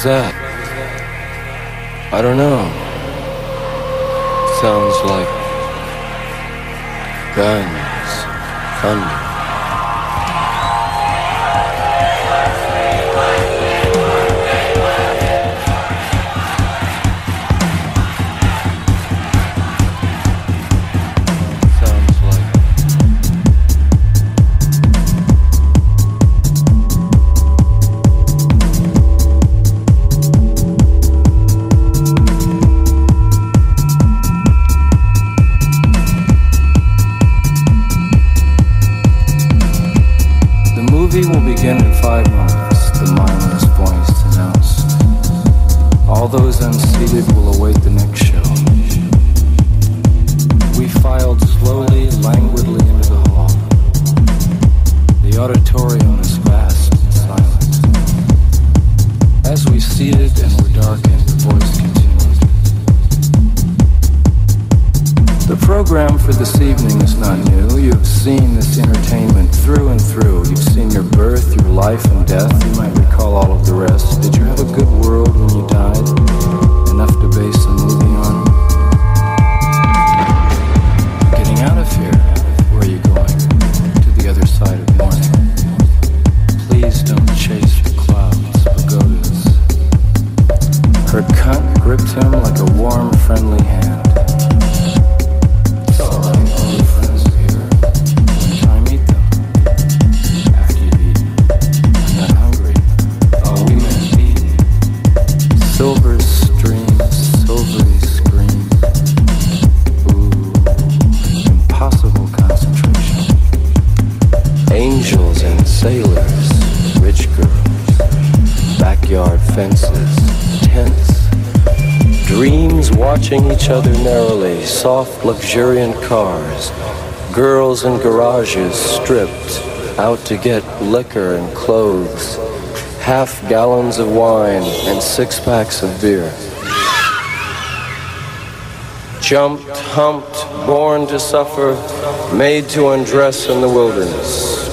was that? movie will begin in five moments, the mindless voice announced. All those unseated will await the next show. We filed slowly, languidly into the hall. The auditorium The program for this evening is not new. You've seen this entertainment through and through. You've seen your birth, your life and death. You might recall all of the rest. Did you have a good world when you died? Enough to base a movie on? Getting out of here. Where are you going? To the other side of morning. Please don't chase your clouds, pagodas. Her cunt gripped him like a warm, friendly hand. other narrowly, soft, luxuriant cars, girls in garages stripped, out to get liquor and clothes, half gallons of wine and six packs of beer. Jumped, humped, born to suffer, made to undress in the wilderness.